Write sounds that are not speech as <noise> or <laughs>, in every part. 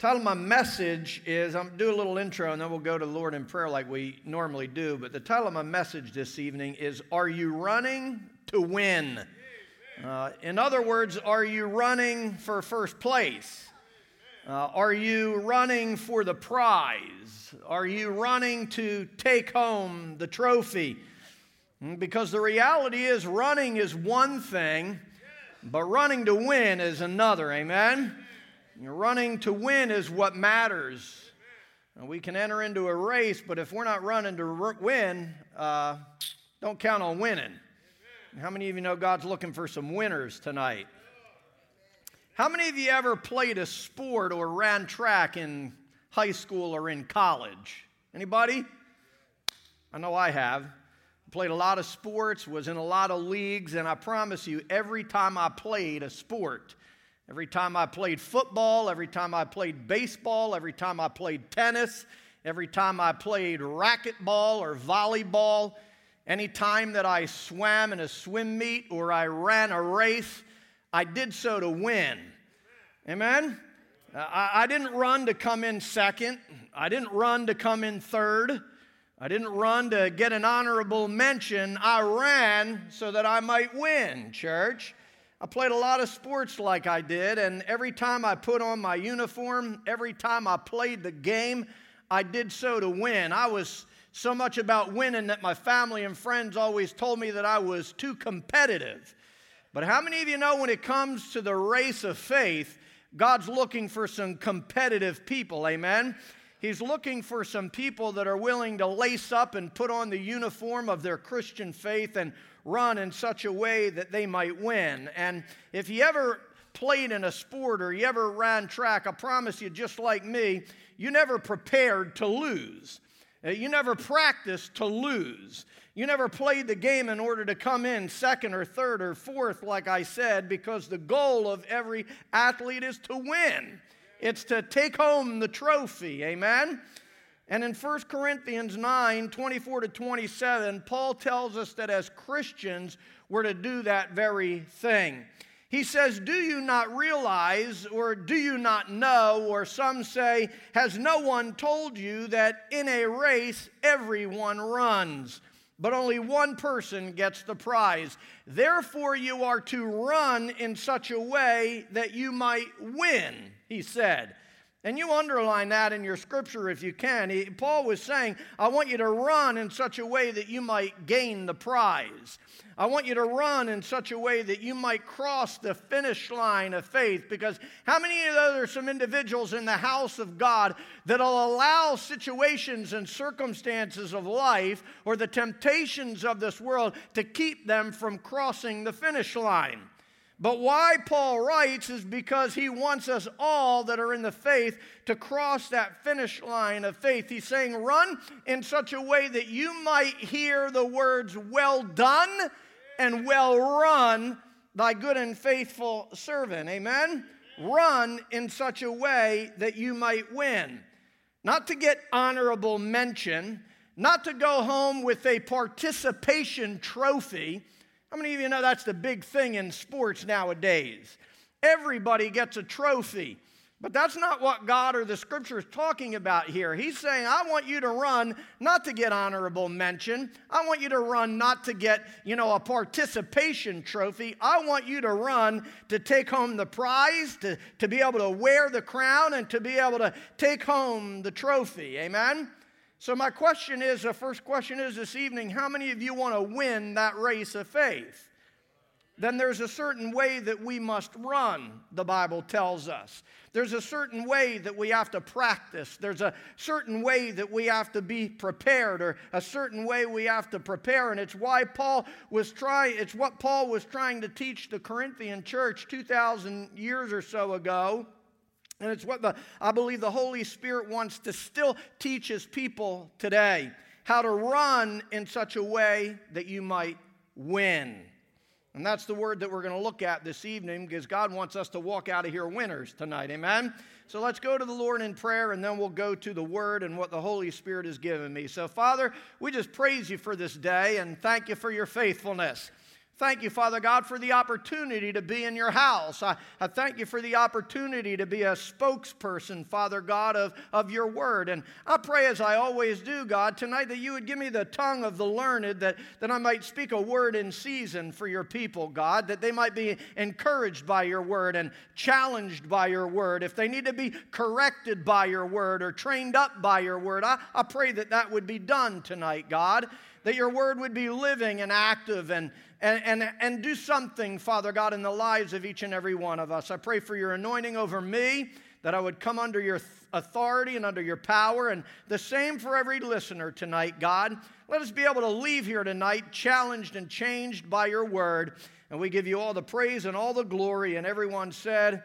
Title of my message is I'm do a little intro and then we'll go to the Lord in prayer like we normally do. But the title of my message this evening is Are You Running to Win? Uh, in other words, are you running for first place? Uh, are you running for the prize? Are you running to take home the trophy? Hmm, because the reality is, running is one thing, but running to win is another. Amen? Running to win is what matters. We can enter into a race, but if we're not running to win, uh, don't count on winning. How many of you know God's looking for some winners tonight? How many of you ever played a sport or ran track in high school or in college? Anybody? I know I have. Played a lot of sports, was in a lot of leagues, and I promise you, every time I played a sport, Every time I played football, every time I played baseball, every time I played tennis, every time I played racquetball or volleyball, any time that I swam in a swim meet or I ran a race, I did so to win. Amen? I, didn't run to come in second. I didn't run to come in third. I didn't run to get an honorable mention. I ran so that I might win, church. I played a lot of sports like I did, and every time I put on my uniform, every time I played the game, I did so to win. I was so much about winning that my family and friends always told me that I was too competitive. But how many of you know when it comes to the race of faith, God's looking for some competitive people? Amen. He's looking for some people that are willing to lace up and put on the uniform of their Christian faith and run in such a way that they might win. And if you ever played in a sport or you ever ran track, I promise you, just like me, you never prepared to lose. Uh, you never practiced to lose. You never played the game in order to come in second or third or fourth, like I said, because the goal of every athlete is to win. It's to take home the trophy. Amen? And in 1 Corinthians 9 24 to 27, Paul tells us that as Christians, we're to do that very thing. He says, Do you not realize, or do you not know, or some say, Has no one told you that in a race everyone runs, but only one person gets the prize? Therefore, you are to run in such a way that you might win, he said. And you underline that in your scripture if you can. He, Paul was saying, I want you to run in such a way that you might gain the prize. I want you to run in such a way that you might cross the finish line of faith. Because how many of those are some individuals in the house of God that'll allow situations and circumstances of life or the temptations of this world to keep them from crossing the finish line? But why Paul writes is because he wants us all that are in the faith to cross that finish line of faith. He's saying, run in such a way that you might hear the words, well done and well run, thy good and faithful servant. Amen? Run in such a way that you might win. Not to get honorable mention, not to go home with a participation trophy how many of you know that's the big thing in sports nowadays? Everybody gets a trophy. But that's not what God or the scripture is talking about here. He's saying, I want you to run not to get honorable mention. I want you to run not to get, you know, a participation trophy. I want you to run to take home the prize, to, to be able to wear the crown, and to be able to take home the trophy. Amen? So, my question is the first question is this evening how many of you want to win that race of faith? Then there's a certain way that we must run, the Bible tells us. There's a certain way that we have to practice. There's a certain way that we have to be prepared, or a certain way we have to prepare. And it's why Paul was trying, it's what Paul was trying to teach the Corinthian church 2,000 years or so ago. And it's what the, I believe the Holy Spirit wants to still teach his people today how to run in such a way that you might win. And that's the word that we're going to look at this evening because God wants us to walk out of here winners tonight. Amen? So let's go to the Lord in prayer and then we'll go to the word and what the Holy Spirit has given me. So, Father, we just praise you for this day and thank you for your faithfulness. Thank you, Father God, for the opportunity to be in your house. I, I, thank you for the opportunity to be a spokesperson, Father God, of, of your word. And I pray, as I always do, God, tonight that you would give me the tongue of the learned, that, that I might speak a word in season for your people, God, that they might be encouraged by your word and challenged by your word. If they need to be corrected by your word or trained up by your word, I, I pray that that would be done tonight, God that your word would be living and active and, and, and, and do something, Father God, in the lives of each and every one of us. I pray for your anointing over me, that I would come under your authority and under your power, and the same for every listener tonight, God. Let us be able to leave here tonight challenged and changed by your word. And we give you all the praise and all the glory. And everyone said,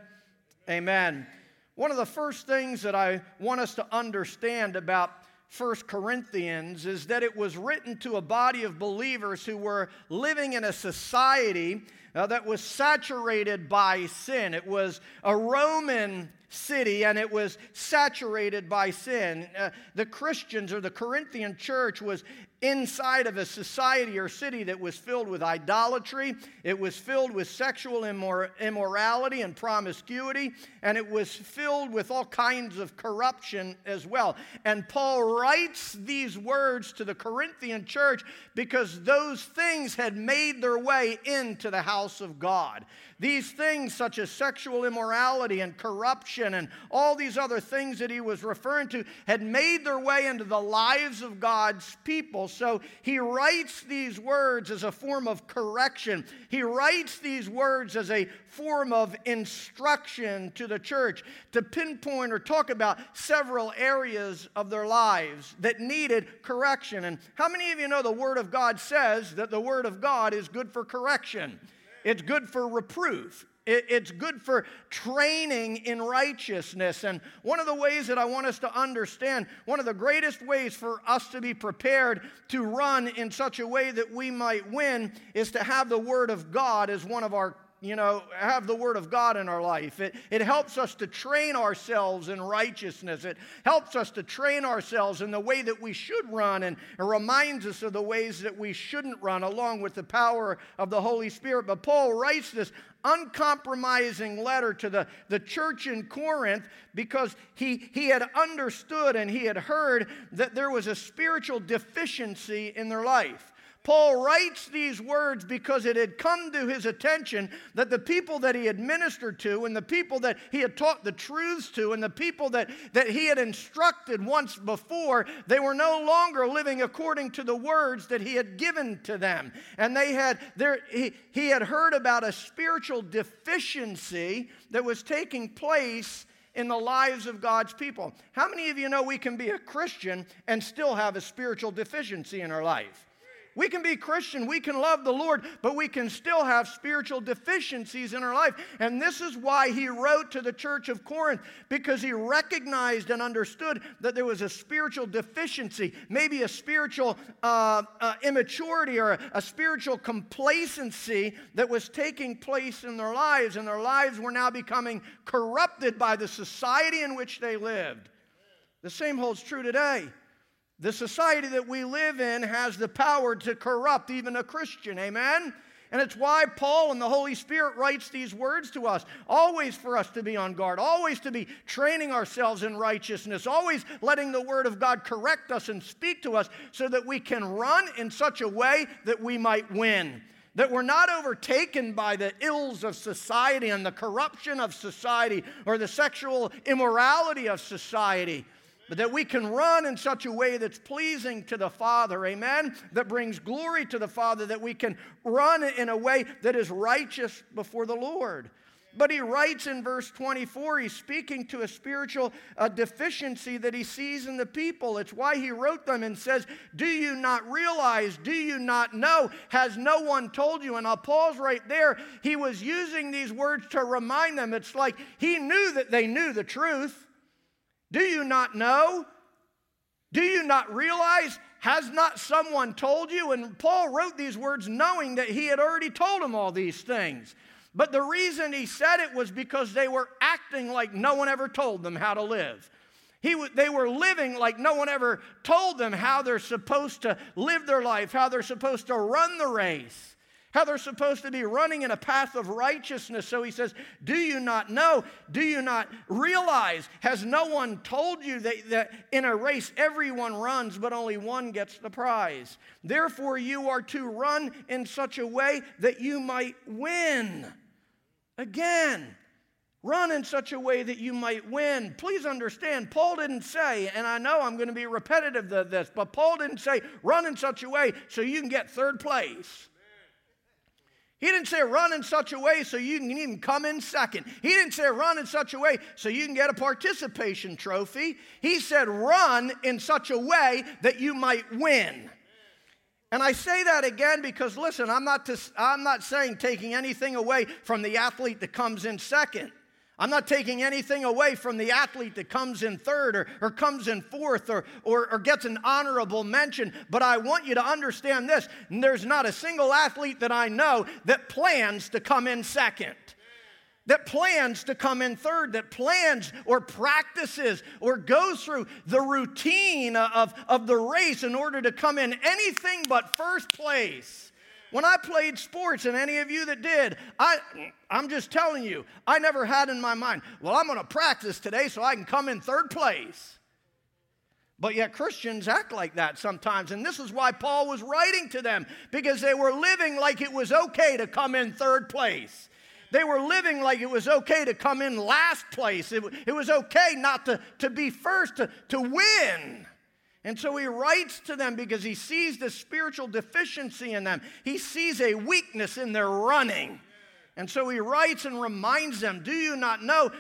Amen. One of the first things that I want us to understand about First Corinthians is that it was written to a body of believers who were living in a society uh, that was saturated by sin. It was a Roman city and it was saturated by sin. Uh, the Christians or the Corinthian church was inside of a society or city that was filled with idolatry, it was filled with sexual immor- immorality and promiscuity, and it was filled with all kinds of corruption as well. And Paul writes these words to the Corinthian church because those things had made their way into the house of God. These things, such as sexual immorality and corruption and all these other things that he was referring to, had made their way into the lives of God's people. So he writes these words as a form of correction. He writes these words as a form of instruction to the church to pinpoint or talk about several areas of their lives that needed correction. And how many of you know the Word of God says that the Word of God is good for correction? It's good for reproof. It's good for training in righteousness. And one of the ways that I want us to understand, one of the greatest ways for us to be prepared to run in such a way that we might win is to have the Word of God as one of our you know, have the Word of God in our life. It, it helps us to train ourselves in righteousness. It helps us to train ourselves in the way that we should run and it reminds us of the ways that we shouldn't run, along with the power of the Holy Spirit. But Paul writes this uncompromising letter to the, the church in Corinth because he, he had understood and he had heard that there was a spiritual deficiency in their life. Paul writes these words because it had come to his attention that the people that he had ministered to and the people that he had taught the truths to and the people that, that he had instructed once before, they were no longer living according to the words that he had given to them. And they had there he, he had heard about a spiritual deficiency that was taking place in the lives of God's people. How many of you know we can be a Christian and still have a spiritual deficiency in our life? We can be Christian, we can love the Lord, but we can still have spiritual deficiencies in our life. And this is why he wrote to the church of Corinth, because he recognized and understood that there was a spiritual deficiency, maybe a spiritual uh, uh, immaturity or a, a spiritual complacency that was taking place in their lives, and their lives were now becoming corrupted by the society in which they lived. The same holds true today. The society that we live in has the power to corrupt even a Christian. Amen? And it's why Paul and the Holy Spirit writes these words to us. Always for us to be on guard, always to be training ourselves in righteousness, always letting the Word of God correct us and speak to us so that we can run in such a way that we might win. That we're not overtaken by the ills of society and the corruption of society or the sexual immorality of society but that we can run in such a way that's pleasing to the Father, amen? That brings glory to the Father, that we can run in a way that is righteous before the Lord. But he writes in verse 24, he's speaking to a spiritual uh, deficiency that he sees in the people. It's why he wrote them and says, Do you not realize? Do you not know? Has no one told you? And I'll pause right there. He was using these words to remind them. It's like he knew that they knew the truth. Do you not know? Do you not realize? Has not someone told you? And Paul wrote these words knowing that he had already told them all these things. But the reason he said it was because they were acting like no one ever told them how to live. He, they were living like no one ever told them how they're supposed to live their life, how they're supposed to run the race how they're supposed to be running in a path of righteousness. So he says, Do you not know? Do you not realize? Has no one told you that, that in a race everyone runs, but only one gets the prize? Therefore, you are to run in such a way that you might win. Again, Run in such a way that you might win. Please understand, Paul didn't say, and I know I'm going to be repetitive of this, but Paul didn't say, run in such a way so you can get third place. He didn't say run in such a way so you can even come in second. He didn't say run in such a way so you can get a participation trophy. He said run in such a way that you might win. And I say that again because listen, I'm not, to, I'm not saying taking anything away from the athlete that comes in second. I'm not taking anything away from the athlete that comes in third or, or comes in fourth or, or, or gets an honorable mention, but I want you to understand this there's not a single athlete that I know that plans to come in second that plans to come in third, that plans or practices or goes through the routine of, of the race in order to come in anything but first place. When I played sports, and any of you that did, I, I'm just telling you, I never had in my mind, well, I'm going to practice today so I can come in third place. But yet Christians act like that sometimes. And this is why Paul was writing to them, because they were living like it was okay to come in third place. They were living like it was okay to come in last place. It, it was okay not to, to be first, to, to win. And so he writes to them because he sees the spiritual deficiency in them. He sees a weakness in their running. And so he writes and reminds them Do you not know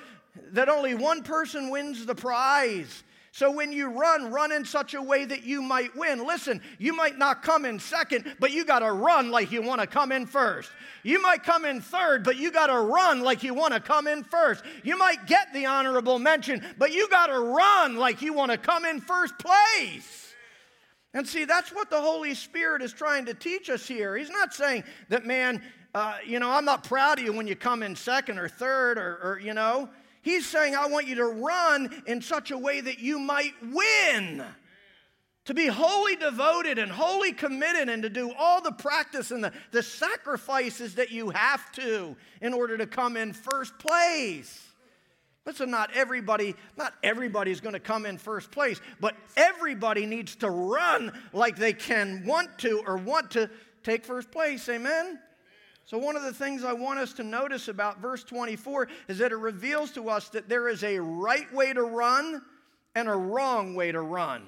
that only one person wins the prize? So when you run, run in such a way that you might win. Listen, you might not come in second, but you got to run like you want to come in first. You might come in third, but you got to run like you want to come in first. You might get the honorable mention, but you got to run like you want to come in first place. And see, that's what the Holy Spirit is trying to teach us here. He's not saying that, man, uh, you know, I'm not proud of you when you come in second or third or, or you know. He's saying, I want you to run in such a way that you might win. To be wholly devoted and wholly committed and to do all the practice and the, the sacrifices that you have to in order to come in first place. Listen, not everybody, not everybody's going to come in first place, but everybody needs to run like they can want to or want to take first place. Amen? So, one of the things I want us to notice about verse 24 is that it reveals to us that there is a right way to run and a wrong way to run.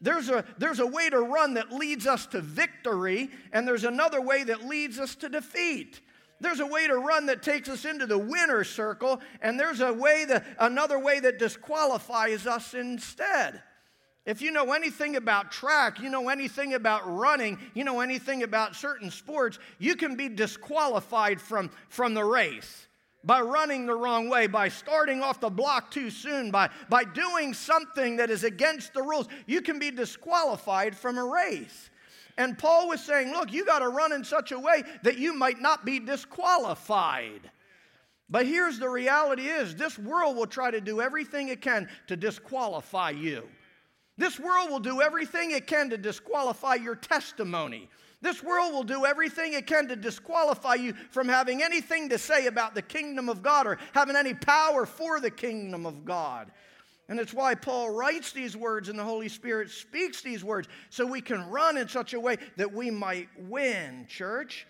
There's a, there's a way to run that leads us to victory, and there's another way that leads us to defeat. There's a way to run that takes us into the winner's circle, and there's a way that, another way that disqualifies us instead. If you know anything about track, you know anything about running, you know anything about certain sports, you can be disqualified from, from the race by running the wrong way, by starting off the block too soon, by, by doing something that is against the rules. You can be disqualified from a race. And Paul was saying, look, you got to run in such a way that you might not be disqualified. But here's the reality is this world will try to do everything it can to disqualify you. This world will do everything it can to disqualify your testimony. This world will do everything it can to disqualify you from having anything to say about the kingdom of God or having any power for the kingdom of God. And it's why Paul writes these words and the Holy Spirit speaks these words so we can run in such a way that we might win, church.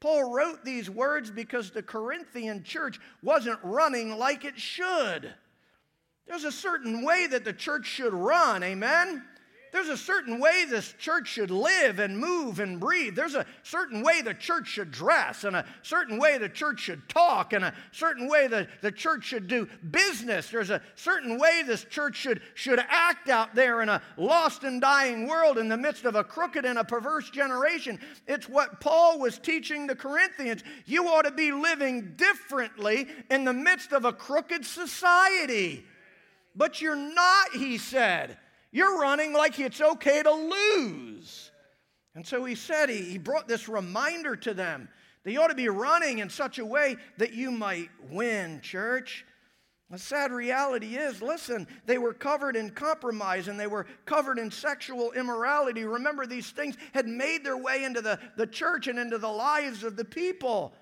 Paul wrote these words because the Corinthian church wasn't running like it should. There's a certain way that the church should run, amen? There's a certain way this church should live and move and breathe. There's a certain way the church should dress, and a certain way the church should talk, and a certain way the, the church should do business. There's a certain way this church should, should act out there in a lost and dying world in the midst of a crooked and a perverse generation. It's what Paul was teaching the Corinthians. You ought to be living differently in the midst of a crooked society. But you're not, he said. You're running like it's okay to lose. And so he said, he, he brought this reminder to them that you ought to be running in such a way that you might win, church. The sad reality is listen, they were covered in compromise and they were covered in sexual immorality. Remember, these things had made their way into the, the church and into the lives of the people.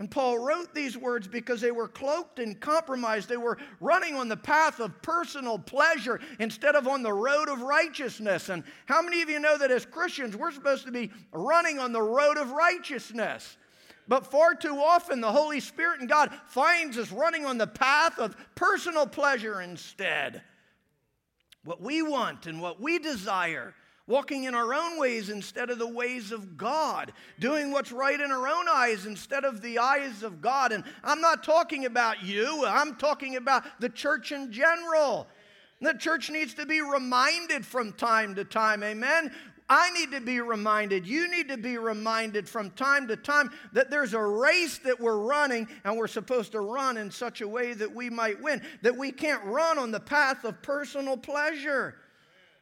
And Paul wrote these words because they were cloaked in compromise. They were running on the path of personal pleasure instead of on the road of righteousness. And how many of you know that as Christians, we're supposed to be running on the road of righteousness? But far too often, the Holy Spirit and God finds us running on the path of personal pleasure instead. What we want and what we desire, walking in our own ways instead of the ways of God, doing what's right in our own eyes instead of the eyes of God. And I'm not talking about you, I'm talking about the church in general. The church needs to be reminded from time to time, amen. I need to be reminded, you need to be reminded from time to time that there's a race that we're running and we're supposed to run in such a way that we might win, that we can't run on the path of personal pleasure.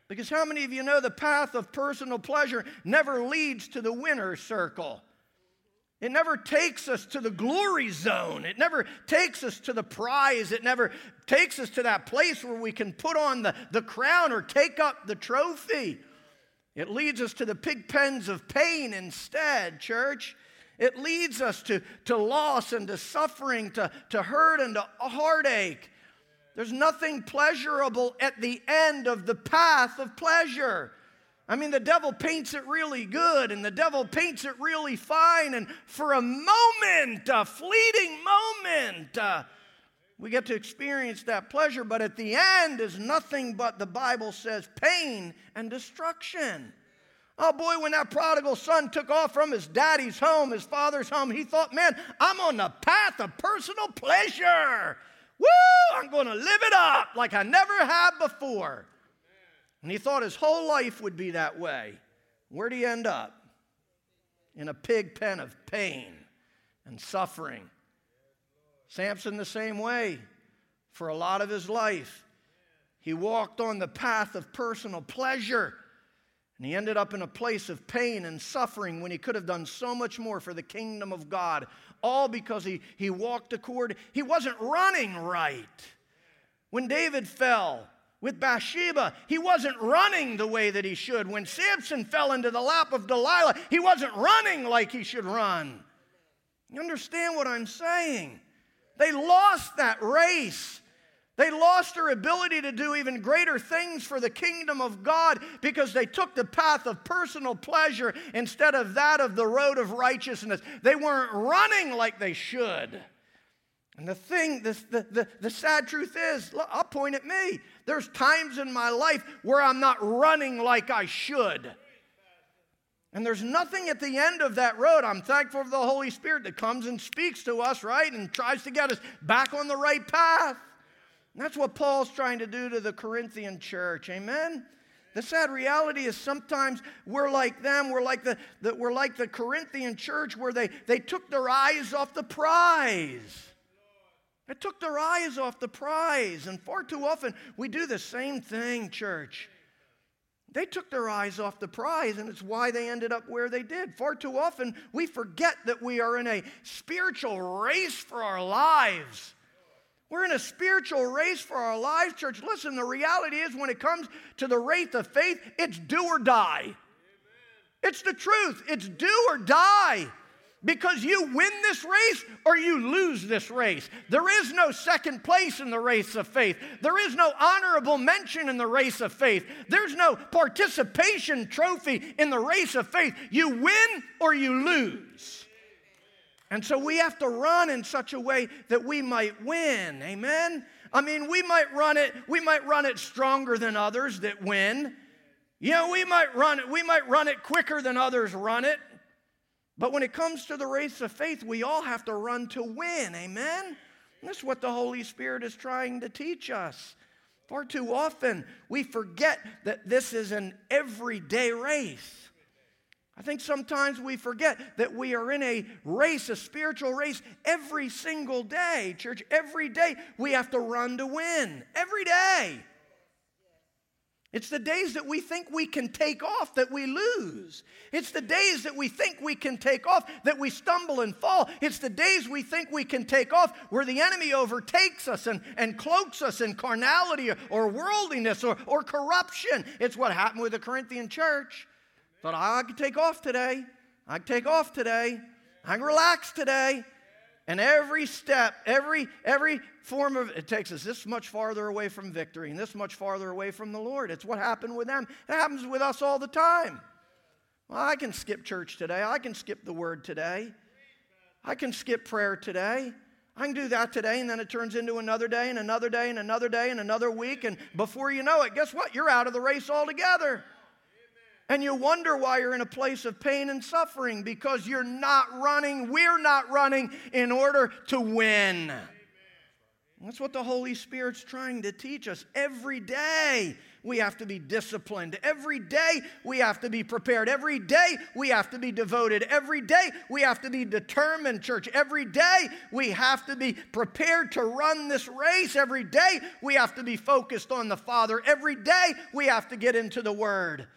Because how many of you know the path of personal pleasure never leads to the winner's circle? It never takes us to the glory zone. It never takes us to the prize. It never takes us to that place where we can put on the, the crown or take up the trophy. It leads us to the pig pens of pain instead, church. It leads us to, to loss and to suffering, to, to hurt and to heartache. There's nothing pleasurable at the end of the path of pleasure. I mean, the devil paints it really good and the devil paints it really fine. And for a moment, a fleeting moment, uh, we get to experience that pleasure, but at the end is nothing but the Bible says pain and destruction. Oh boy, when that prodigal son took off from his daddy's home, his father's home, he thought, man, I'm on the path of personal pleasure. Woo, I'm going to live it up like I never have before. And he thought his whole life would be that way. Where'd he end up? In a pig pen of pain and suffering Samson, the same way, for a lot of his life. He walked on the path of personal pleasure. And he ended up in a place of pain and suffering when he could have done so much more for the kingdom of God. All because he, he walked accord. He wasn't running right. When David fell with Bathsheba, he wasn't running the way that he should. When Samson fell into the lap of Delilah, he wasn't running like he should run. You understand what I'm saying? They lost that race. They lost their ability to do even greater things for the kingdom of God because they took the path of personal pleasure instead of that of the road of righteousness. They weren't running like they should. And the thing, the, the, the, sad truth is, I'll point at me. There's times in my life where I'm not running like I should. And there's nothing at the end of that road. I'm thankful for the Holy Spirit that comes and speaks to us, right? And tries to get us back on the right path. And that's what Paul's trying to do to the Corinthian church. Amen? The sad reality is sometimes we're like them. We're like the, the, we're like the Corinthian church where they, they took their eyes off the prize. They took their eyes off the prize. And far too often we do the same thing, church. They took their eyes off the prize, and it's why they ended up where they did. Far too often, we forget that we are in a spiritual race for our lives. We're in a spiritual race for our lives, church. Listen, the reality is when it comes to the race of faith, it's do or die. It's the truth. It's do or die because you win this race or you lose this race. There is no second place in the race of faith. There is no honorable mention in the race of faith. There's no participation trophy in the race of faith. You win or you lose. And so we have to run in such a way that we might win. Amen. I mean, we might run it, we might run it stronger than others that win. You know, we might run it, we might run it quicker than others run it. But when it comes to the race of faith, we all have to run to win. Amen? And that's what the Holy Spirit is trying to teach us. Far too often, we forget that this is an everyday race. I think sometimes we forget that we are in a race, a spiritual race, every single day. Church, every day we have to run to win. Every day. It's the days that we think we can take off that we lose. It's the days that we think we can take off that we stumble and fall. It's the days we think we can take off where the enemy overtakes us and, and cloaks us in carnality or, or worldliness or, or corruption. It's what happened with the Corinthian church. Thought, I could take off today. I can take off today. I can relax today. And every step, every every form of it takes us this much farther away from victory and this much farther away from the Lord. It's what happened with them. It happens with us all the time. Well, I can skip church today. I can skip the word today. I can skip prayer today. I can do that today, and then it turns into another day, and another day, and another day, and another week. And before you know it, guess what? You're out of the race altogether. And you wonder why you're in a place of pain and suffering because you're not running, we're not running in order to win. That's what the Holy Spirit's trying to teach us. Every day we have to be disciplined. Every day we have to be prepared. Every day we have to be devoted. Every day we have to be determined, church. Every day we have to be prepared to run this race. Every day we have to be focused on the Father. Every day we have to get into the Word.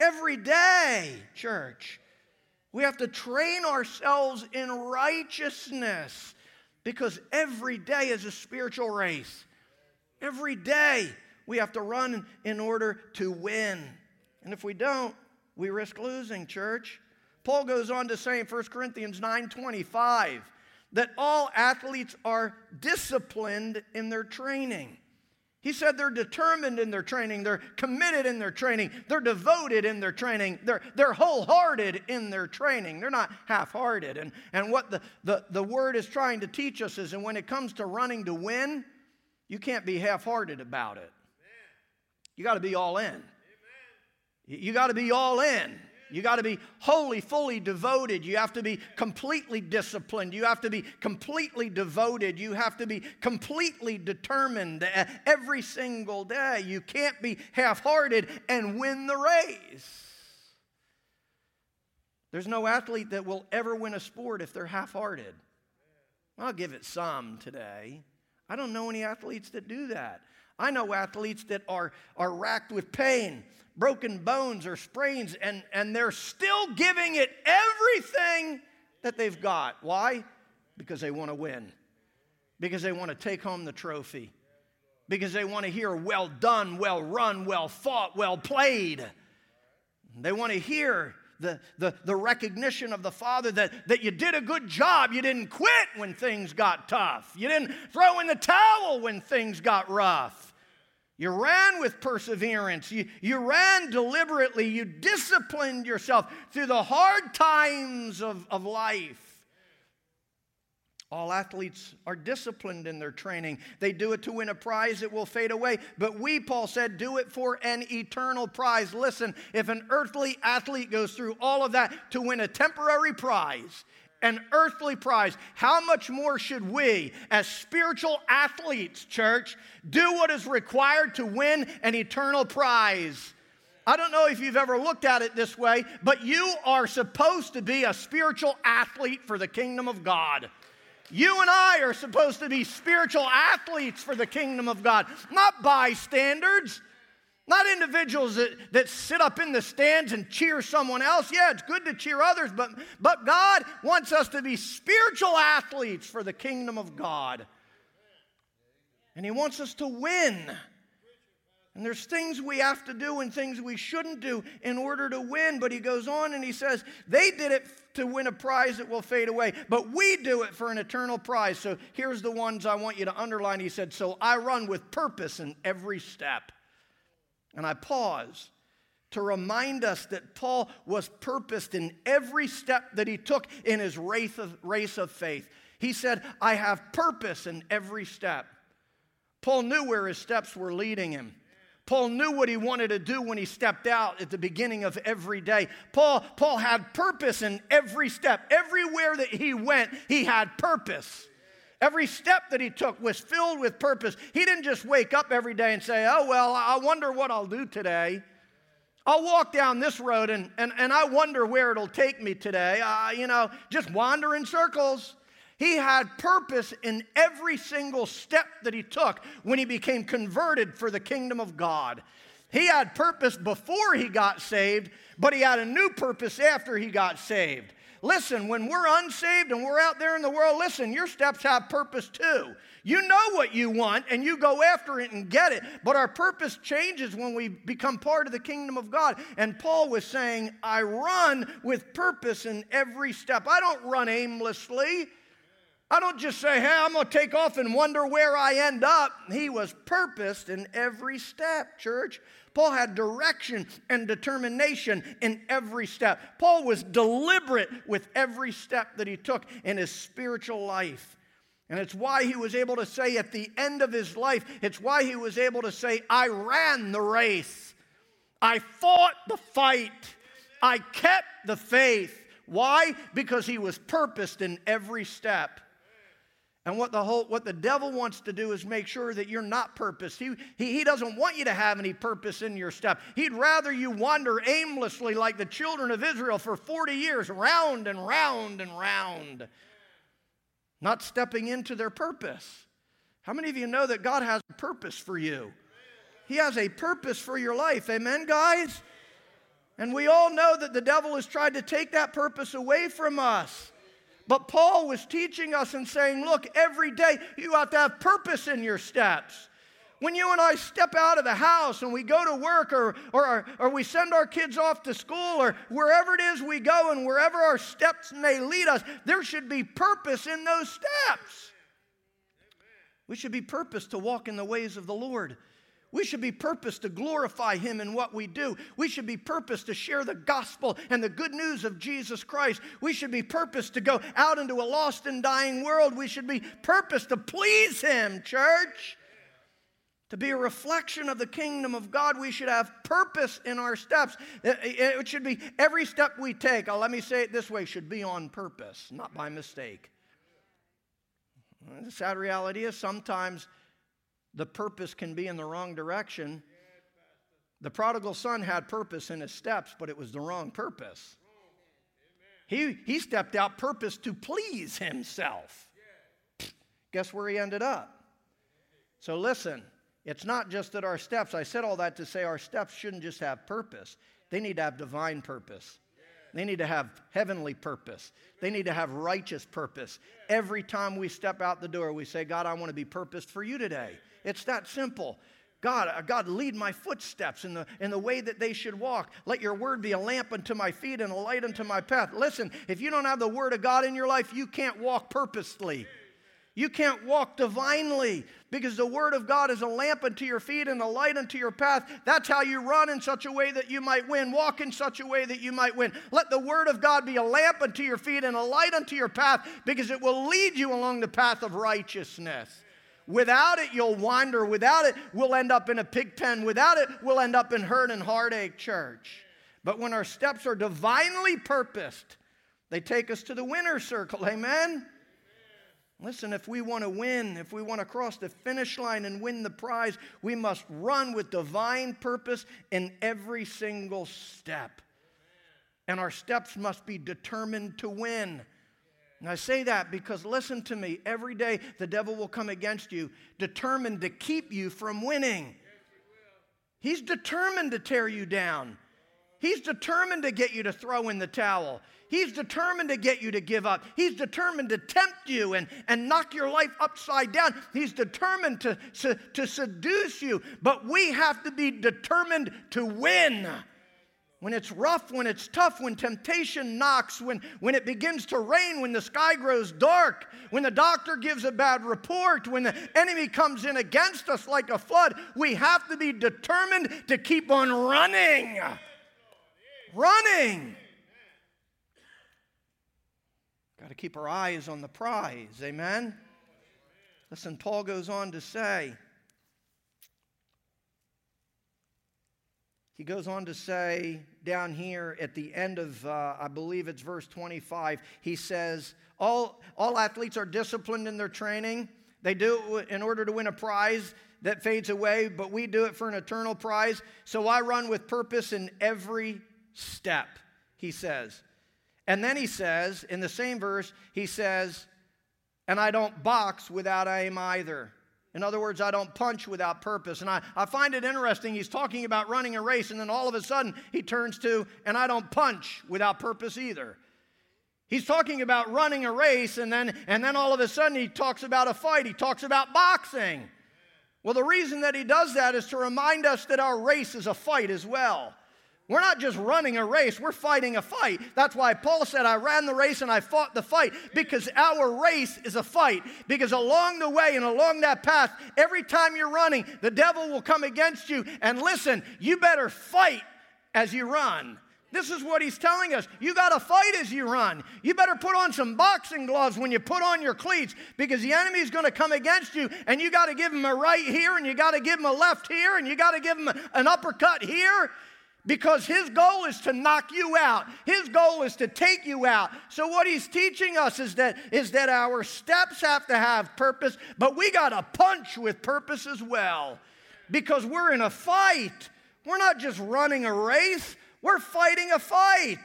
Every day, church. We have to train ourselves in righteousness because every day is a spiritual race. Every day we have to run in order to win. And if we don't, we risk losing, church. Paul goes on to say in 1 Corinthians 9:25 that all athletes are disciplined in their training. He said they're determined in their training, they're committed in their training, they're devoted in their training, they're, they're wholehearted in their training. They're not half hearted. And, and what the, the, the word is trying to teach us is, and when it comes to running to win, you can't be half hearted about it. You got to be all in. You got to be all in. You got to be wholly, fully devoted. You have to be completely disciplined. You have to be completely devoted. You have to be completely determined every single day. You can't be half hearted and win the race. There's no athlete that will ever win a sport if they're half hearted. I'll give it some today. I don't know any athletes that do that. I know athletes that are, are racked with pain broken bones or sprains, and, and they're still giving it everything that they've got. Why? Because they want to win, because they want to take home the trophy, because they want to hear, well done, well run, well fought, well played. They want to hear the, the, the recognition of the Father that, that you did a good job. You didn't quit when things got tough. You didn't throw in the towel when things got rough. You ran with perseverance. You, you ran deliberately. You disciplined yourself through the hard times of, of life. All athletes are disciplined in their training. They do it to win a prize that will fade away. But we, Paul said, do it for an eternal prize. Listen, if an earthly athlete goes through all of that to win a temporary prize, an earthly prize, how much more should we, as spiritual athletes, church, do what is required to win an eternal prize? I don't know if you've ever looked at it this way, but you are supposed to be a spiritual athlete for the kingdom of God. You and I are supposed to be spiritual athletes for the kingdom of God, not bystanders. Not individuals that, that sit up in the stands and cheer someone else. Yeah, it's good to cheer others, but, but God wants us to be spiritual athletes for the kingdom of God. And He wants us to win. And there's things we have to do and things we shouldn't do in order to win. But he goes on and he says, they did it to win a prize that will fade away, but we do it for an eternal prize. So here's the ones I want you to underline. He said, So I run with purpose in every step. And I pause to remind us that Paul was purposed in every step that he took in his race of, race of faith. He said, I have purpose in every step. Paul knew where his steps were leading him. Paul knew what he wanted to do when he stepped out at the beginning of every day. Paul, Paul had purpose in every step. Everywhere that he went, he had purpose. Every step that he took was filled with purpose. He didn't just wake up every day and say, Oh, well, I wonder what I'll do today. I'll walk down this road and, and, and I wonder where it'll take me today. Uh, you know, just wander in circles. He had purpose in every single step that he took when he became converted for the kingdom of God. He had purpose before he got saved, but he had a new purpose after he got saved. Listen, when we're unsaved and we're out there in the world, listen, your steps have purpose too. You know what you want and you go after it and get it, but our purpose changes when we become part of the kingdom of God. And Paul was saying, I run with purpose in every step. I don't run aimlessly. I don't just say, hey, I'm going to take off and wonder where I end up. He was purposed in every step, church. Paul had direction and determination in every step. Paul was deliberate with every step that he took in his spiritual life. And it's why he was able to say at the end of his life, it's why he was able to say, I ran the race, I fought the fight, I kept the faith. Why? Because he was purposed in every step. And what the whole what the devil wants to do is make sure that you're not purpose. He, he, he doesn't want you to have any purpose in your step. He'd rather you wander aimlessly like the children of Israel for 40 years, round and round and round, not stepping into their purpose. How many of you know that God has a purpose for you? He has a purpose for your life. Amen, guys? And we all know that the devil has tried to take that purpose away from us. But Paul was teaching us and saying, look, every day you have to have purpose in your steps. When you and I step out of the house and we go to work or, or, or we send our kids off to school or wherever it is we go and wherever our steps may lead us, there should be purpose in those steps. We should be purpose to walk in the ways of the Lord. We should be purpose to glorify Him in what we do. We should be purpose to share the gospel and the good news of Jesus Christ. We should be purpose to go out into a lost and dying world. We should be purpose to please Him, church. To be a reflection of the kingdom of God, we should have purpose in our steps. It should be every step we take, oh, let me say it this way, should be on purpose, not by mistake. The sad reality is sometimes the purpose can be in the wrong direction. The prodigal son had purpose in his steps, but it was the wrong purpose. He, he stepped out purpose to please himself. Guess where he ended up? So listen, it's not just that our steps, I said all that to say our steps shouldn't just have purpose, they need to have divine purpose. They need to have heavenly purpose. They need to have righteous purpose. Every time we step out the door, we say, God, I want to be purposed for you today. It's that simple. God, uh, God, lead my footsteps in the, in the way that they should walk. Let your word be a lamp unto my feet and a light unto my path. Listen, if you don't have the word of God in your life, you can't walk purposely. You can't walk divinely because the Word of God is a lamp unto your feet and a light unto your path. That's how you run in such a way that you might win. Walk in such a way that you might win. Let the Word of God be a lamp unto your feet and a light unto your path because it will lead you along the path of righteousness. Without it, you'll wander. Without it, we'll end up in a pig pen. Without it, we'll end up in hurt and heartache, church. But when our steps are divinely purposed, they take us to the winner's circle. Amen? Listen, if we want to win, if we want to cross the finish line and win the prize, we must run with divine purpose in every single step. And our steps must be determined to win. And I say that because listen to me, every day the devil will come against you determined to keep you from winning. He's determined to tear you down. He's determined to get you to throw in the towel. He's determined to get you to give up. He's determined to tempt you and, and knock your life upside down. He's determined to, to, to seduce you. But we have to be determined to win when it's rough, when it's tough, when temptation knocks, when, when it begins to rain, when the sky grows dark, when the doctor gives a bad report, when the enemy comes in against us like a flood, we have to be determined to keep on running. Running. Got to keep our eyes on the prize. Amen? Listen, Paul goes on to say, He goes on to say down here at the end of, uh, I believe it's verse 25, he says, all, all athletes are disciplined in their training. They do it in order to win a prize that fades away, but we do it for an eternal prize. So I run with purpose in every step, he says. And then he says, in the same verse, he says, and I don't box without aim either. In other words, I don't punch without purpose. And I, I find it interesting. He's talking about running a race, and then all of a sudden he turns to, and I don't punch without purpose either. He's talking about running a race, and then, and then all of a sudden he talks about a fight. He talks about boxing. Well, the reason that he does that is to remind us that our race is a fight as well. We're not just running a race, we're fighting a fight. That's why Paul said, I ran the race and I fought the fight because our race is a fight. Because along the way and along that path, every time you're running, the devil will come against you. And listen, you better fight as you run. This is what he's telling us. You got to fight as you run. You better put on some boxing gloves when you put on your cleats because the enemy is going to come against you and you got to give him a right here and you got to give him a left here and you got to give him an uppercut here because his goal is to knock you out. His goal is to take you out. So what he's teaching us is that is that our steps have to have purpose, but we got to punch with purpose as well. Because we're in a fight. We're not just running a race, we're fighting a fight.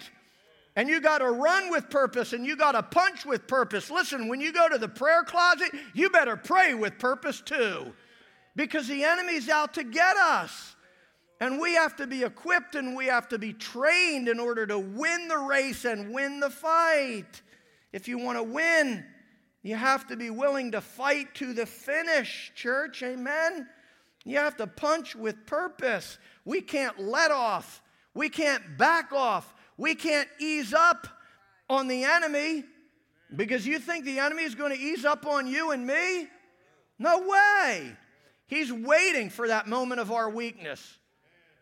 And you got to run with purpose and you got to punch with purpose. Listen, when you go to the prayer closet, you better pray with purpose too. Because the enemy's out to get us. And we have to be equipped and we have to be trained in order to win the race and win the fight. If you want to win, you have to be willing to fight to the finish, church. Amen. You have to punch with purpose. We can't let off. We can't back off. We can't ease up on the enemy because you think the enemy is going to ease up on you and me? No way. He's waiting for that moment of our weakness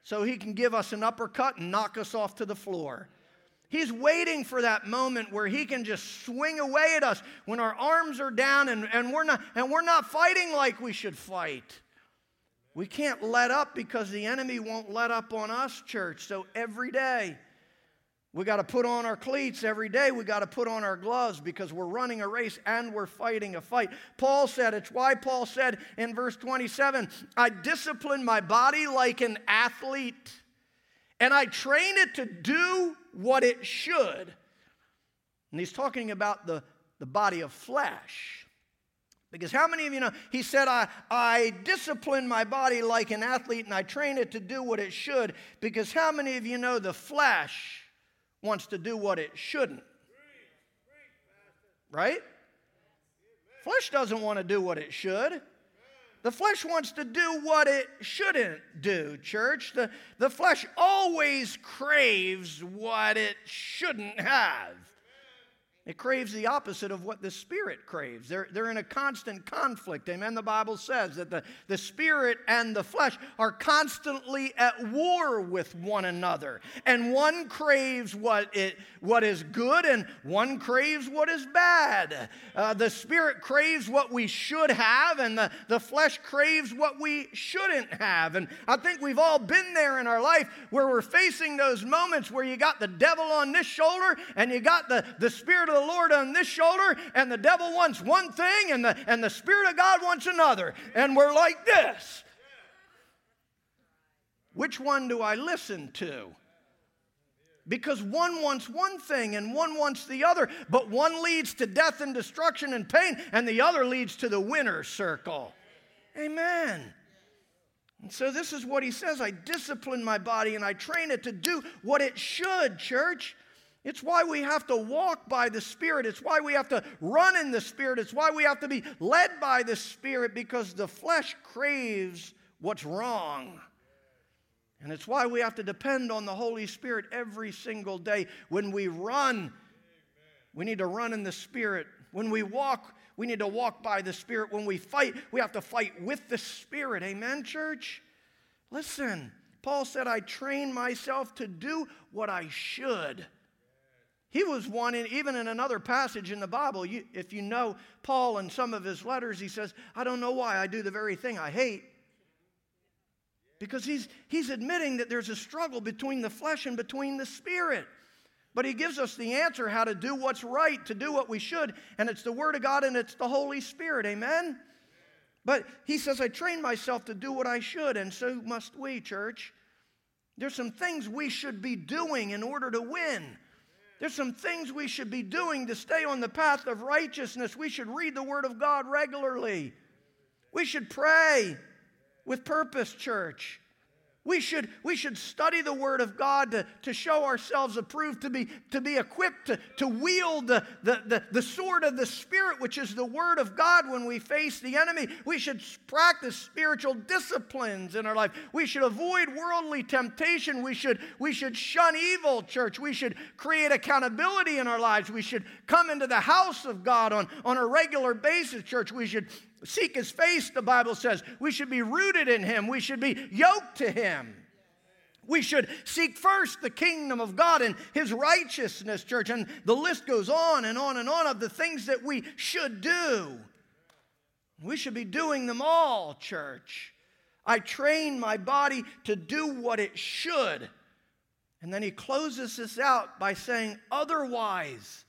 so he can give us an uppercut and knock us off to the floor. He's waiting for that moment where he can just swing away at us when our arms are down and, and, we're, not, and we're not fighting like we should fight. We can't let up because the enemy won't let up on us, church. So every day, we got to put on our cleats every day. We got to put on our gloves because we're running a race and we're fighting a fight. Paul said, it's why Paul said in verse 27 I discipline my body like an athlete, and I train it to do what it should. And he's talking about the, the body of flesh. Because how many of you know? He said, I, I discipline my body like an athlete and I train it to do what it should. Because how many of you know the flesh wants to do what it shouldn't. Right? Flesh doesn't want to do what it should. The flesh wants to do what it shouldn't do, church. The, the flesh always craves what it shouldn't have. It craves the opposite of what the Spirit craves. They're, they're in a constant conflict. Amen. The Bible says that the, the Spirit and the flesh are constantly at war with one another. And one craves what, it, what is good, and one craves what is bad. Uh, the Spirit craves what we should have, and the, the flesh craves what we shouldn't have. And I think we've all been there in our life where we're facing those moments where you got the devil on this shoulder and you got the, the Spirit of the Lord on this shoulder, and the devil wants one thing, and the, and the Spirit of God wants another. And we're like this. Which one do I listen to? Because one wants one thing and one wants the other, but one leads to death and destruction and pain, and the other leads to the winner's circle. Amen. And so this is what he says I discipline my body and I train it to do what it should, church. It's why we have to walk by the Spirit. It's why we have to run in the Spirit. It's why we have to be led by the Spirit because the flesh craves what's wrong. And it's why we have to depend on the Holy Spirit every single day. When we run, we need to run in the Spirit. When we walk, we need to walk by the Spirit. When we fight, we have to fight with the Spirit. Amen, church? Listen, Paul said, I train myself to do what I should. He was one, in, even in another passage in the Bible, you, if you know Paul and some of his letters, he says, I don't know why I do the very thing I hate. Because he's, he's admitting that there's a struggle between the flesh and between the spirit. But he gives us the answer how to do what's right, to do what we should, and it's the Word of God and it's the Holy Spirit. Amen? But he says, I train myself to do what I should, and so must we, church. There's some things we should be doing in order to win. There's some things we should be doing to stay on the path of righteousness. We should read the Word of God regularly. We should pray with purpose, church. We should, we should study the Word of God to, to show ourselves approved, to be, to be equipped to, to wield the, the, the, the sword of the Spirit, which is the Word of God when we face the enemy. We should practice spiritual disciplines in our life. We should avoid worldly temptation. We should, we should shun evil, church. We should create accountability in our lives. We should come into the house of God on, on a regular basis, church. We should seek his face, the Bible says. We should be rooted in him, we should be yoked to him. We should seek first the kingdom of God and his righteousness, church. And the list goes on and on and on of the things that we should do. We should be doing them all, church. I train my body to do what it should. And then he closes this out by saying, otherwise,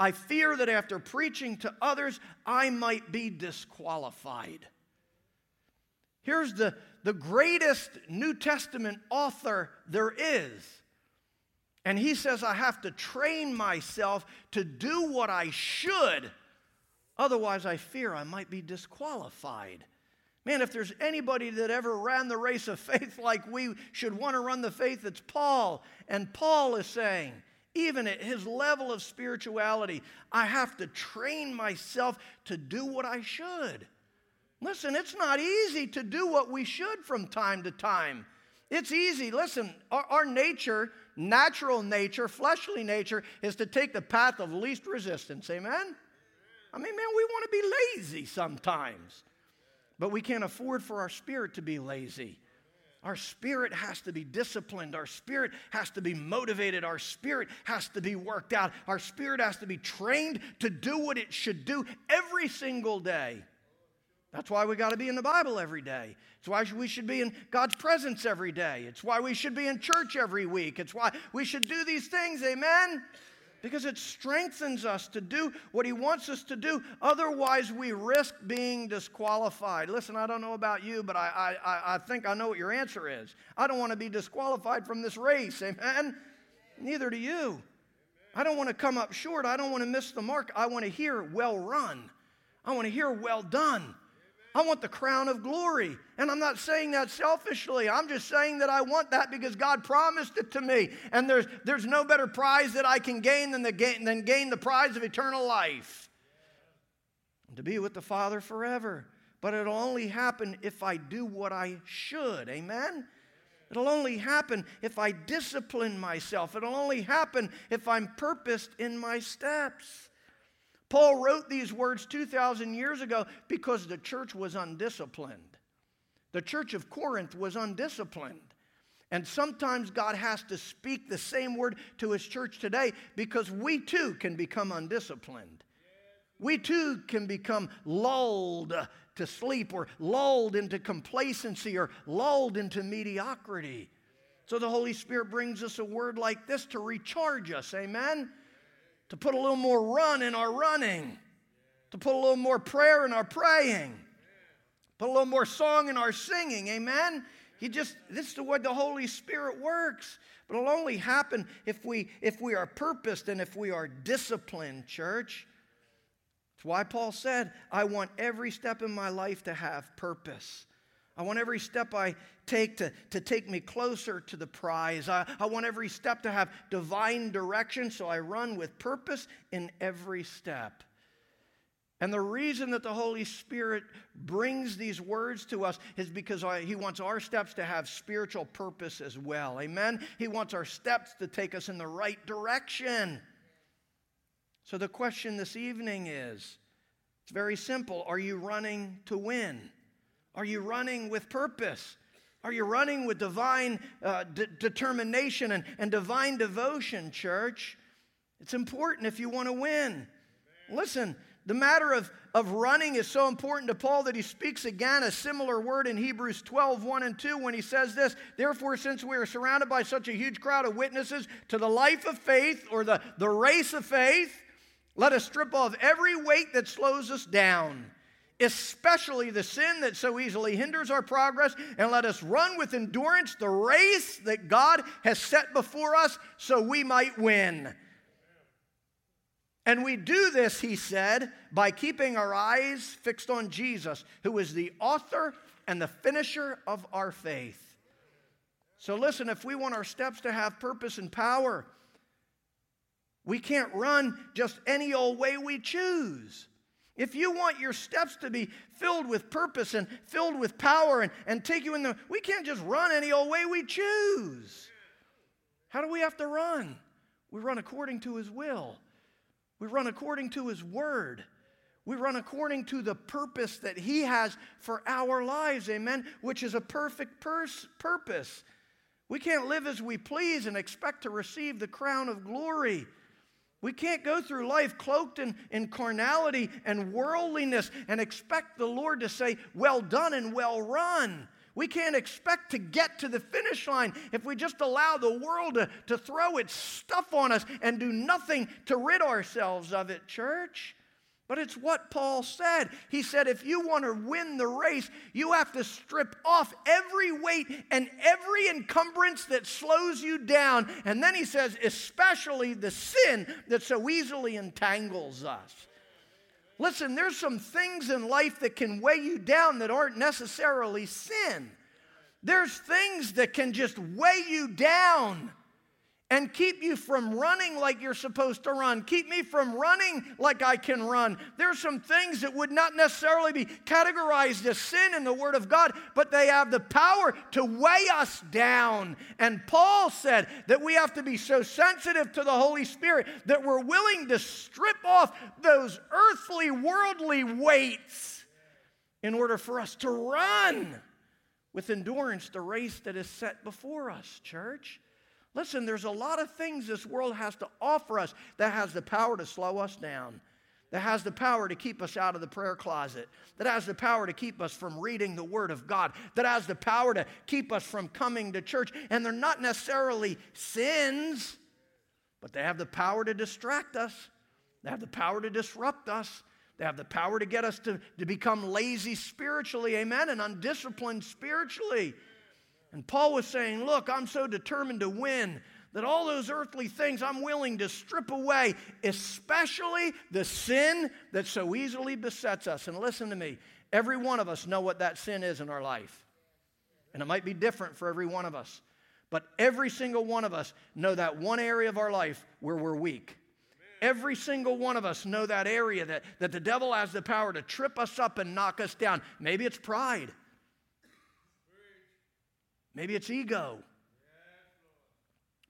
I fear that after preaching to others, I might be disqualified. Here's the, the greatest New Testament author there is. And he says, I have to train myself to do what I should. Otherwise, I fear I might be disqualified. Man, if there's anybody that ever ran the race of faith <laughs> like we should want to run the faith, it's Paul. And Paul is saying, even at his level of spirituality, I have to train myself to do what I should. Listen, it's not easy to do what we should from time to time. It's easy. Listen, our, our, nature, natural nature, fleshly nature, is to take the path of least resistance. Amen? I mean, man, we want to be lazy sometimes, but we can't afford for our spirit to be lazy. Our spirit has to be disciplined. Our spirit has to be motivated. Our spirit has to be worked out. Our spirit has to be trained to do what it should do every single day. That's why we got to be in the Bible every day. It's why we should be in God's presence every day. It's why we should be in church every week. It's why we should do these things. Amen? Because it strengthens us to do what He wants us to do. Otherwise, we risk being disqualified. Listen, I don't know about you, but I, I, I think I know what your answer is. I don't want to be disqualified from this race. Amen? Neither do you. I don't want to come up short. I don't want to miss the mark. I want to hear well run. I want to hear well done. I want the crown of glory. And I'm not saying that selfishly. I'm just saying that I want that because God promised it to me. And there's, there's no better prize that I can gain than, the than gain the prize of eternal life. And to be with the Father forever. But it'll only happen if I do what I should. Amen? It'll only happen if I discipline myself. It'll only happen if I'm purposed in my steps. Paul wrote these words 2,000 years ago because the church was undisciplined. The church of Corinth was undisciplined. And sometimes God has to speak the same word to his church today because we too can become undisciplined. We too can become lulled to sleep or lulled into complacency or lulled into mediocrity. So the Holy Spirit brings us a word like this to recharge us. Amen to put a little more run in our running, to put a little more prayer in our praying, put a little more song in our singing. Amen. He just this is the way the Holy Spirit works. But it'll only happen if we if we are purposed and if we are disciplined, church. That's why Paul said, I want every step in my life to have purpose. I want every step I take to, to take me closer to the prize. I, I want every step to have divine direction, so I run with purpose in every step. And the reason that the Holy Spirit brings these words to us is because He wants our steps to have spiritual purpose as well. Amen? He wants our steps to take us in the right direction. So the question this evening is it's very simple Are you running to win? Are you running with purpose? Are you running with divine uh, de- determination and, and divine devotion, church? It's important if you want to win. Listen, the matter of, of running is so important to Paul that he speaks again a similar word in Hebrews 12, 1 and 2 when he says this Therefore, since we are surrounded by such a huge crowd of witnesses to the life of faith or the, the race of faith, let us strip off every weight that slows us down especially the sin that so easily hinders our progress, and let us run with endurance the race that God has set before us so we might win. And we do this, he said, by keeping our eyes fixed on Jesus, who is the author and the finisher of our faith. So, listen, if we want our steps to have purpose and power, we can't run just any old way we choose. If you want your steps to be filled with purpose and filled with power and, and take you in the, we can't just run any old way we choose. How do we have to run? We run according to His will, we run according to His word. We run according to the purpose that He has for our lives, amen, which is a perfect pers- purpose. We can't live as we please and expect to receive the crown of glory. We can't go through life cloaked in, in carnality and worldliness and expect the Lord to say, Well done and well run. We can't expect to get to the finish line if we just allow the world to, to throw its stuff on us and do nothing to rid ourselves of it, church. But it's what Paul said. He said, if you want to win the race, you have to strip off every weight and every encumbrance that slows you down. And then he says, especially the sin that so easily entangles us. Listen, there's some things in life that can weigh you down that aren't necessarily sin. There's things that can just weigh you down and keep you from running like you're supposed to run. Keep me from running like I can run. There's some things that would not necessarily be categorized as sin in the Word of God, but they have the power to weigh us down. And Paul said that we have to be so sensitive to the Holy Spirit that we're willing to strip off those earthly, worldly weights in order for us to run with endurance the race that is set before us, church. Listen, there's a lot of things this world has to offer us that has the power to slow us down, that has the power to keep us out of the prayer closet, that has the power to keep us from reading the Word of God, that has the power to keep us from coming to church. And they're not necessarily sins, but they have the power to distract us, they have the power to disrupt us. They have the power to get us to, to become lazy spiritually, amen, and undisciplined spiritually. And Paul was saying, Look, I'm so determined to win that all those earthly things I'm willing to strip away, especially the sin that so easily besets us. And listen to me, every one of us know what that sin is in our life. And it might be different for every one of us. But every single one of us know that one area of our life where we're weak. Every single one of us know that area that, that the devil has the power to trip us up and knock us down. Maybe it's pride. Maybe it's ego.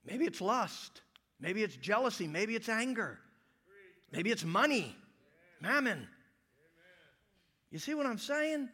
Maybe it's lust. Maybe it's jealousy. Maybe it's anger. Maybe it's money, mammon. You see what I'm saying?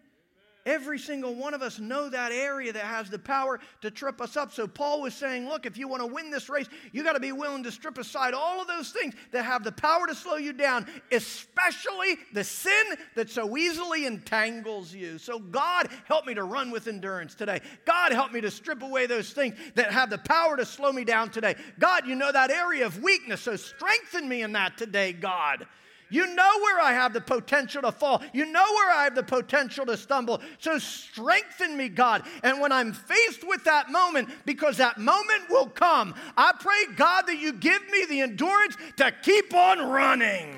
Every single one of us know that area that has the power to trip us up. So Paul was saying, look, if you want to win this race, you got to be willing to strip aside all of those things that have the power to slow you down, especially the sin that so easily entangles you. So God, help me to run with endurance today. God, help me to strip away those things that have the power to slow me down today. God, you know that area of weakness, so strengthen me in that today, God. You know where I have the potential to fall. You know where I have the potential to stumble. So strengthen me, God. And when I'm faced with that moment, because that moment will come, I pray, God, that you give me the endurance to keep on running.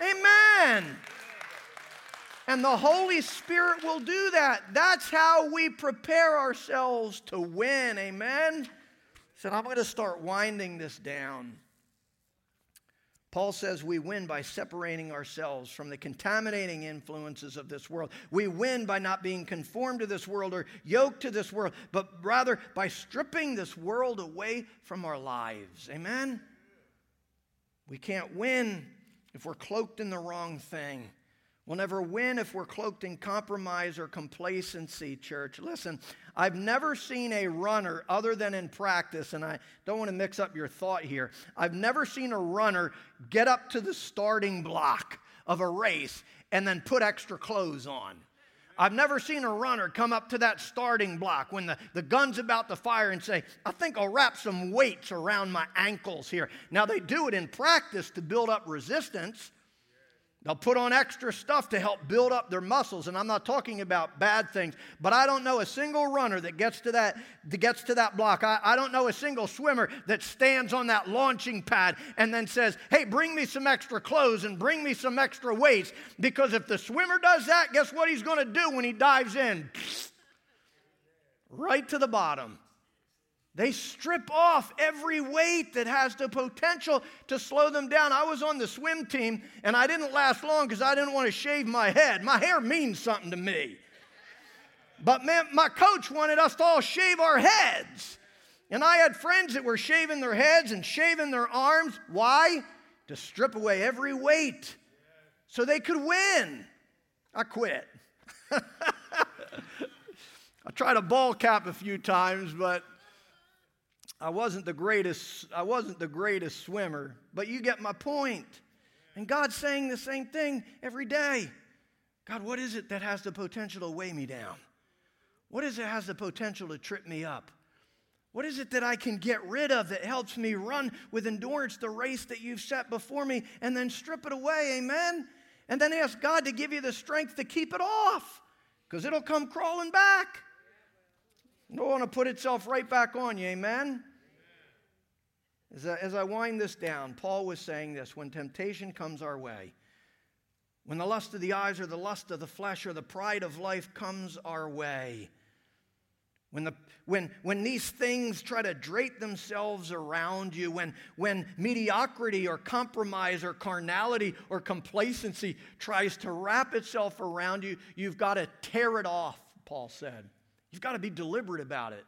Amen. And the Holy Spirit will do that. That's how we prepare ourselves to win. Amen. So I'm going to start winding this down. Paul says we win by separating ourselves from the contaminating influences of this world. We win by not being conformed to this world or yoked to this world, but rather by stripping this world away from our lives. Amen? We can't win if we're cloaked in the wrong thing. We'll never win if we're cloaked in compromise or complacency, church. Listen, I've never seen a runner, other than in practice, and I don't want to mix up your thought here. I've never seen a runner get up to the starting block of a race and then put extra clothes on. I've never seen a runner come up to that starting block when the, the gun's about to fire and say, I think I'll wrap some weights around my ankles here. Now, they do it in practice to build up resistance. They'll put on extra stuff to help build up their muscles, and I'm not talking about bad things, but I don't know a single runner that gets to that, that gets to that block. I, I don't know a single swimmer that stands on that launching pad and then says, Hey, bring me some extra clothes and bring me some extra weights. Because if the swimmer does that, guess what he's going to do when he dives in? Right to the bottom. They strip off every weight that has the potential to slow them down. I was on the swim team and I didn't last long because I didn't want to shave my head. My hair means something to me. But man, my coach wanted us to all shave our heads. And I had friends that were shaving their heads and shaving their arms. Why? To strip away every weight so they could win. I quit. <laughs> I tried a ball cap a few times, but I wasn't the greatest, I wasn't the greatest swimmer, but you get my point. And God's saying the same thing every day. God, what is it that has the potential to weigh me down? What is it that has the potential to trip me up? What is it that I can get rid of that helps me run with endurance the race that you've set before me and then strip it away? Amen. And then ask God to give you the strength to keep it off because it'll come crawling back. It'll want to put itself right back on you. Amen. As I, as I wind this down, Paul was saying this when temptation comes our way, when the lust of the eyes or the lust of the flesh or the pride of life comes our way, when, the, when, when these things try to drape themselves around you, when, when mediocrity or compromise or carnality or complacency tries to wrap itself around you, you've got to tear it off, Paul said. You've got to be deliberate about it.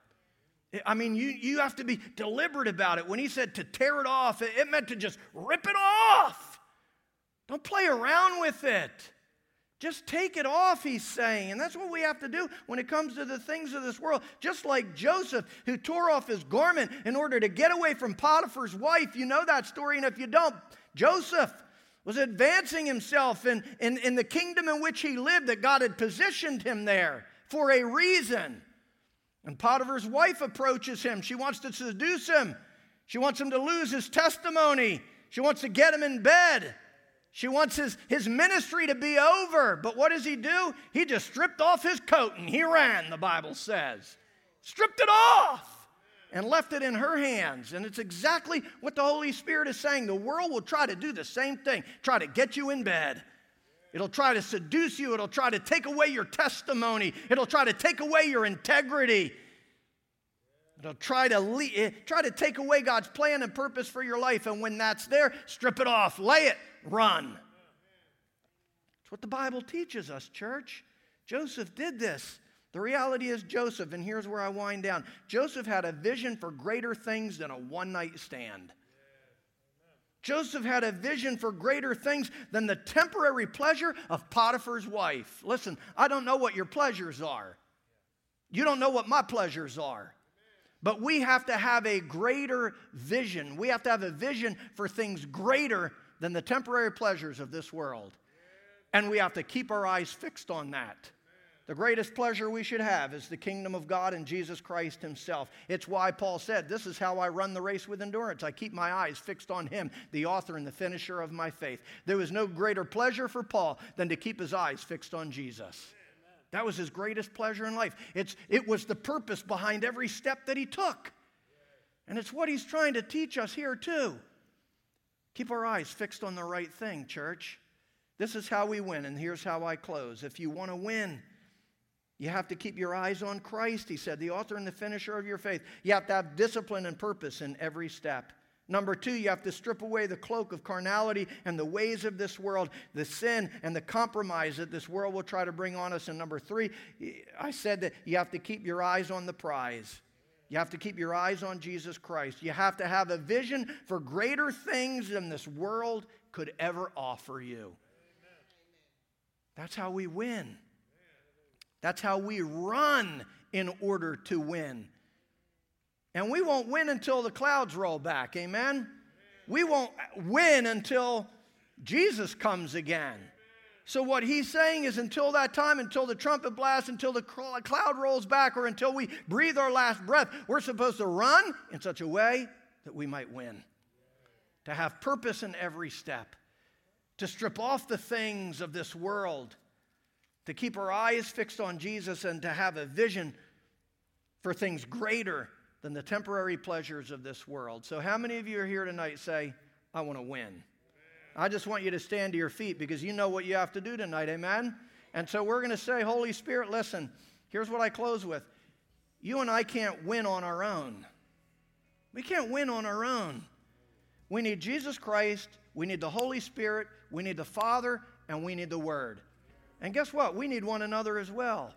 I mean, you, you have to be deliberate about it. When he said to tear it off, it, it meant to just rip it off. Don't play around with it. Just take it off, he's saying. And that's what we have to do when it comes to the things of this world. Just like Joseph, who tore off his garment in order to get away from Potiphar's wife. You know that story, and if you don't, Joseph was advancing himself in, in, in the kingdom in which he lived, that God had positioned him there for a reason. And Potiphar's wife approaches him. She wants to seduce him. She wants him to lose his testimony. She wants to get him in bed. She wants his, his ministry to be over. But what does he do? He just stripped off his coat and he ran, the Bible says. Stripped it off and left it in her hands. And it's exactly what the Holy Spirit is saying. The world will try to do the same thing, try to get you in bed. It'll try to seduce you. It'll try to take away your testimony. It'll try to take away your integrity. It'll try to, le- eh, try to take away God's plan and purpose for your life. And when that's there, strip it off, lay it, run. It's what the Bible teaches us, church. Joseph did this. The reality is, Joseph, and here's where I wind down Joseph had a vision for greater things than a one night stand. Joseph had a vision for greater things than the temporary pleasure of Potiphar's wife. Listen, I don't know what your pleasures are. You don't know what my pleasures are. But we have to have a greater vision. We have to have a vision for things greater than the temporary pleasures of this world. And we have to keep our eyes fixed on that. The greatest pleasure we should have is the kingdom of God and Jesus Christ Himself. It's why Paul said, This is how I run the race with endurance. I keep my eyes fixed on Him, the author and the finisher of my faith. There was no greater pleasure for Paul than to keep his eyes fixed on Jesus. That was his greatest pleasure in life. It's, it was the purpose behind every step that he took. And it's what he's trying to teach us here, too. Keep our eyes fixed on the right thing, church. This is how we win, and here's how I close. If you want to win, you have to keep your eyes on Christ, he said, the author and the finisher of your faith. You have to have discipline and purpose in every step. Number two, you have to strip away the cloak of carnality and the ways of this world, the sin and the compromise that this world will try to bring on us. And number three, I said that you have to keep your eyes on the prize. You have to keep your eyes on Jesus Christ. You have to have a vision for greater things than this world could ever offer you. That's how we win. That's how we run in order to win. And we won't win until the clouds roll back. Amen? We won't win until Jesus comes again. So, what he's saying is until that time, until the trumpet blasts, until the cloud rolls back, or until we breathe our last breath, we're supposed to run in such a way that we might win. To have purpose in every step. to strip off the things of this world, to keep our eyes fixed on Jesus, and to have a vision for things greater than the temporary pleasures of this world. So, how many of you are here tonight say, I want to win? I just want you to stand to your feet because you know what you have to do tonight, amen? And so we're going to say, Holy Spirit, listen, here's what I close with. You and I can't win on our own. We can't win on our own. We need Jesus Christ, we need the Holy Spirit, we need the Father, and we need the Word. And guess what? We need one another as well.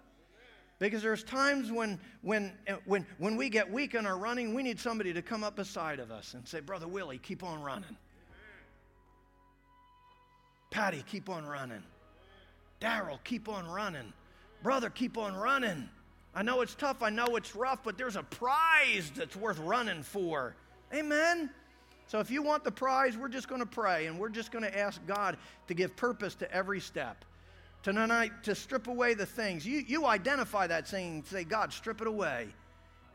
Because there's times when, when, when, when we get weak in our running, we need somebody to come up beside of us and say, Brother Willie, keep on running. Patty, keep on running. Daryl, keep on running. Brother, keep on running. I know it's tough, I know it's rough, but there's a prize that's worth running for. Amen. So if you want the prize, we're just going to pray and we're just going to ask God to give purpose to every step. Tonight, to strip away the things. You, you identify that saying, say, God, strip it away.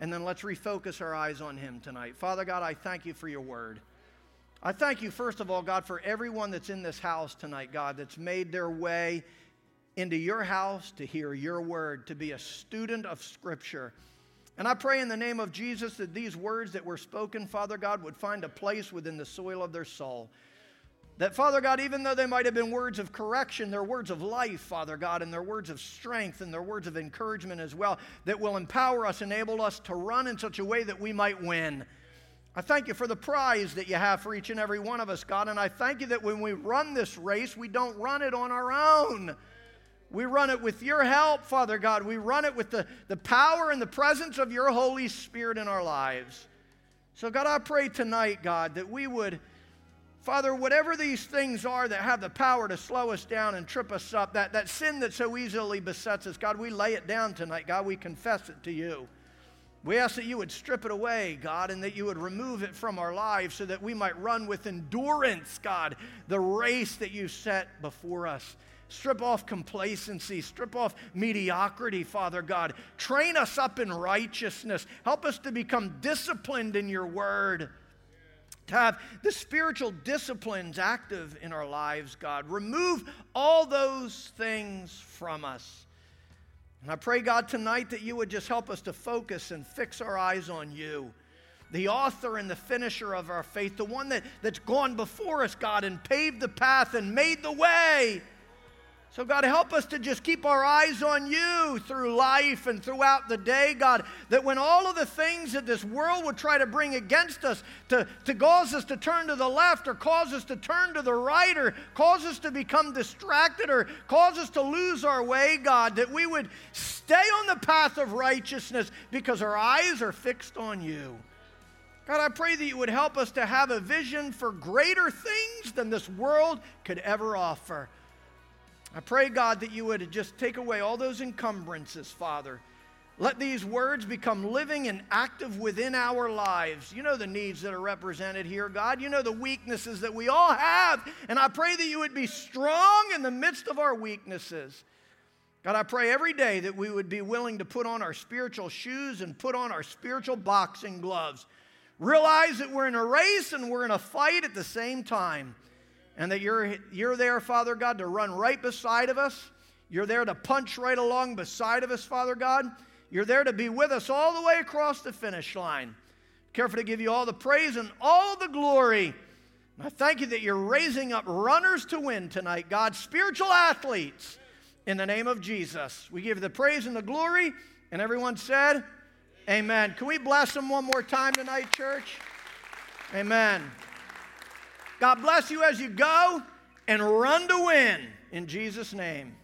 And then let's refocus our eyes on Him tonight. Father God, I thank you for your word. I thank you, first of all, God, for everyone that's in this house tonight, God, that's made their way into your house to hear your word, to be a student of Scripture. And I pray in the name of Jesus that these words that were spoken, Father God, would find a place within the soil of their soul. That, Father God, even though they might have been words of correction, they're words of life, Father God, and they're words of strength and they're words of encouragement as well, that will empower us, enable us to run in such a way that we might win. I thank you for the prize that you have for each and every one of us, God. And I thank you that when we run this race, we don't run it on our own. We run it with your help, Father God. We run it with the, the power and the presence of your Holy Spirit in our lives. So, God, I pray tonight, God, that we would, Father, whatever these things are that have the power to slow us down and trip us up, that, that sin that so easily besets us, God, we lay it down tonight. God, we confess it to you. We ask that you would strip it away, God, and that you would remove it from our lives so that we might run with endurance, God, the race that you set before us. Strip off complacency, strip off mediocrity, Father God. Train us up in righteousness. Help us to become disciplined in your word. To have the spiritual disciplines active in our lives, God. Remove all those things from us. And I pray, God, tonight that you would just help us to focus and fix our eyes on you, the author and the finisher of our faith, the one that, that's gone before us, God, and paved the path and made the way. So, God, help us to just keep our eyes on you through life and throughout the day, God, that when all of the things that this world would try to bring against us to, to cause us to turn to the left or cause us to turn to the right or cause us to become distracted or cause us to lose our way, God, that we would stay on the path of righteousness because our eyes are fixed on you. God, I pray that you would help us to have a vision for greater things than this world could ever offer. I pray, God, that you would just take away all those encumbrances, Father. Let these words become living and active within our lives. You know the needs that are represented here, God. You know the weaknesses that we all have. And I pray that you would be strong in the midst of our weaknesses. God, I pray every day that we would be willing to put on our spiritual shoes and put on our spiritual boxing gloves. Realize that we're in a race and we're in a fight at the same time and that you're, you're there, Father God, to run right beside of us. You're there to punch right along beside of us, Father God. You're there to be with us all the way across the finish line. Careful to give you all the praise and all the glory. And I thank you that you're raising up runners to win tonight, God, spiritual athletes, in the name of Jesus. We give you the praise and the glory. And everyone said, Amen. Can we bless them one more time tonight, church? Amen. God bless you as you go and run to win in Jesus' name.